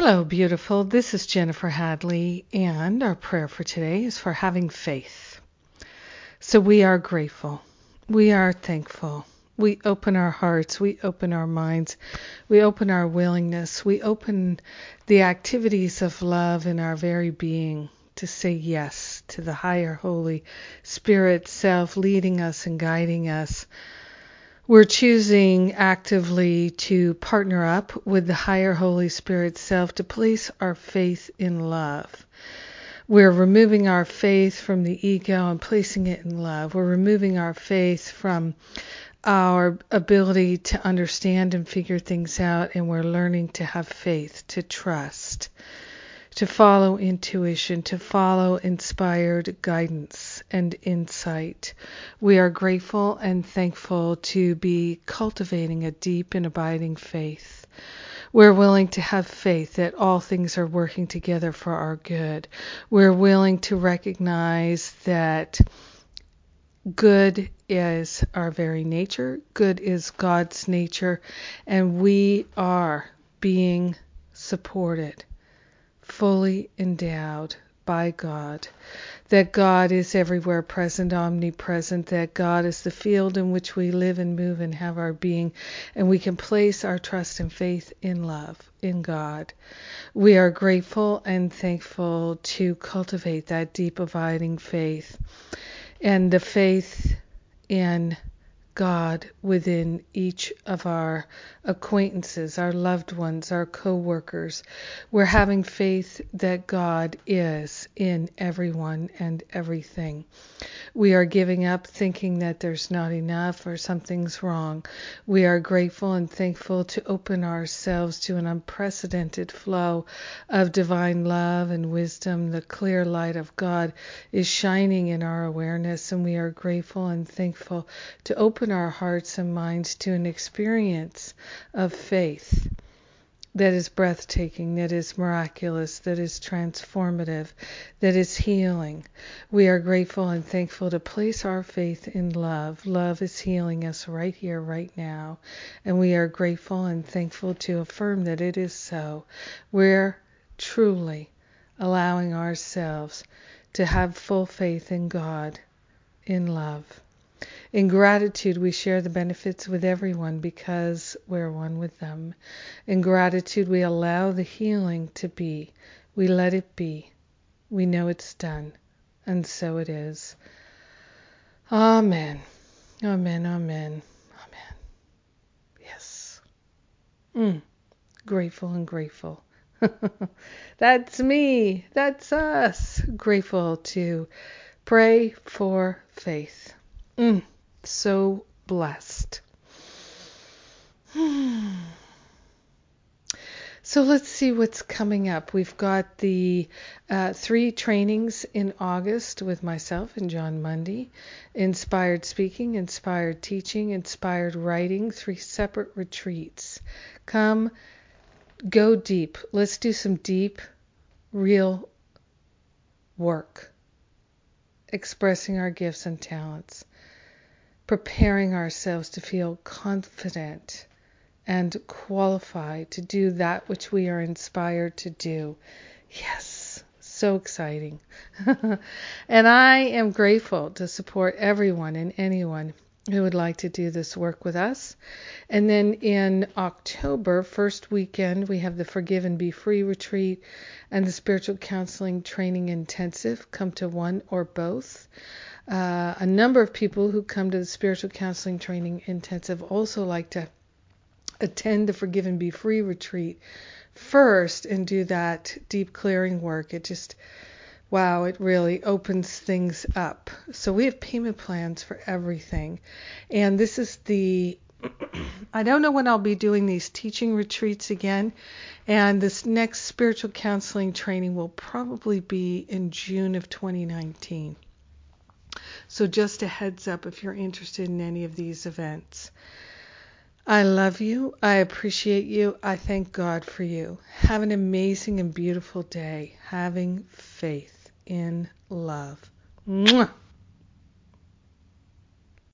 Hello, beautiful. This is Jennifer Hadley, and our prayer for today is for having faith. So we are grateful. We are thankful. We open our hearts. We open our minds. We open our willingness. We open the activities of love in our very being to say yes to the higher Holy Spirit self leading us and guiding us we're choosing actively to partner up with the higher Holy Spirit self to place our faith in love. We're removing our faith from the ego and placing it in love. We're removing our faith from our ability to understand and figure things out, and we're learning to have faith, to trust to follow intuition, to follow inspired guidance and insight. We are grateful and thankful to be cultivating a deep and abiding faith. We're willing to have faith that all things are working together for our good. We're willing to recognize that good is our very nature, good is God's nature, and we are being supported fully endowed by God, that God is everywhere present, omnipresent, that God is the field in which we live and move and have our being, and we can place our trust and faith in love, in God. We are grateful and thankful to cultivate that deep, abiding faith and the faith in God within each of our acquaintances, our loved ones, our co-workers. We're having faith that God is in everyone and everything. We are giving up thinking that there's not enough or something's wrong. We are grateful and thankful to open ourselves to an unprecedented flow of divine love and wisdom. The clear light of God is shining in our awareness, and we are grateful and thankful to open our hearts and minds to an experience of faith that is breathtaking, that is miraculous, that is transformative, that is healing. We are grateful and thankful to place our faith in love. Love is healing us right here, right now. And we are grateful and thankful to affirm that it is so. We're truly allowing ourselves to have full faith in God, in love. In gratitude, we share the benefits with everyone because we're one with them. In gratitude, we allow the healing to be. We let it be. We know it's done. And so it is. Amen. Amen. Amen. Amen. Yes. Mm. Grateful and grateful. That's me. That's us. Grateful to pray for faith. Mm so blessed. So let's see what's coming up. We've got the uh, three trainings in August with myself and Jon Mundy inspired speaking, inspired teaching, inspired writing, three separate retreats. Come, go deep. Let's do some deep, real work, expressing our gifts and talents preparing ourselves to feel confident and qualified to do that which we are inspired to do. Yes, so exciting. and I am grateful to support everyone and anyone who would like to do this work with us. And then in October, first weekend, we have the Forgive and Be Free retreat and the Spiritual Counseling Training Intensive. Come to one or both. Uh, a number of people who come to the spiritual counseling training intensive also like to attend the Forgive and Be Free retreat first and do that deep clearing work. It just, wow, it really opens things up. So we have payment plans for everything. And this is the, I don't know when I'll be doing these teaching retreats again. And this next spiritual counseling training will probably be in June of 2019. So, just a heads up if you're interested in any of these events. I love you. I appreciate you. I thank God for you. Have an amazing and beautiful day. Having faith in love. Mwah.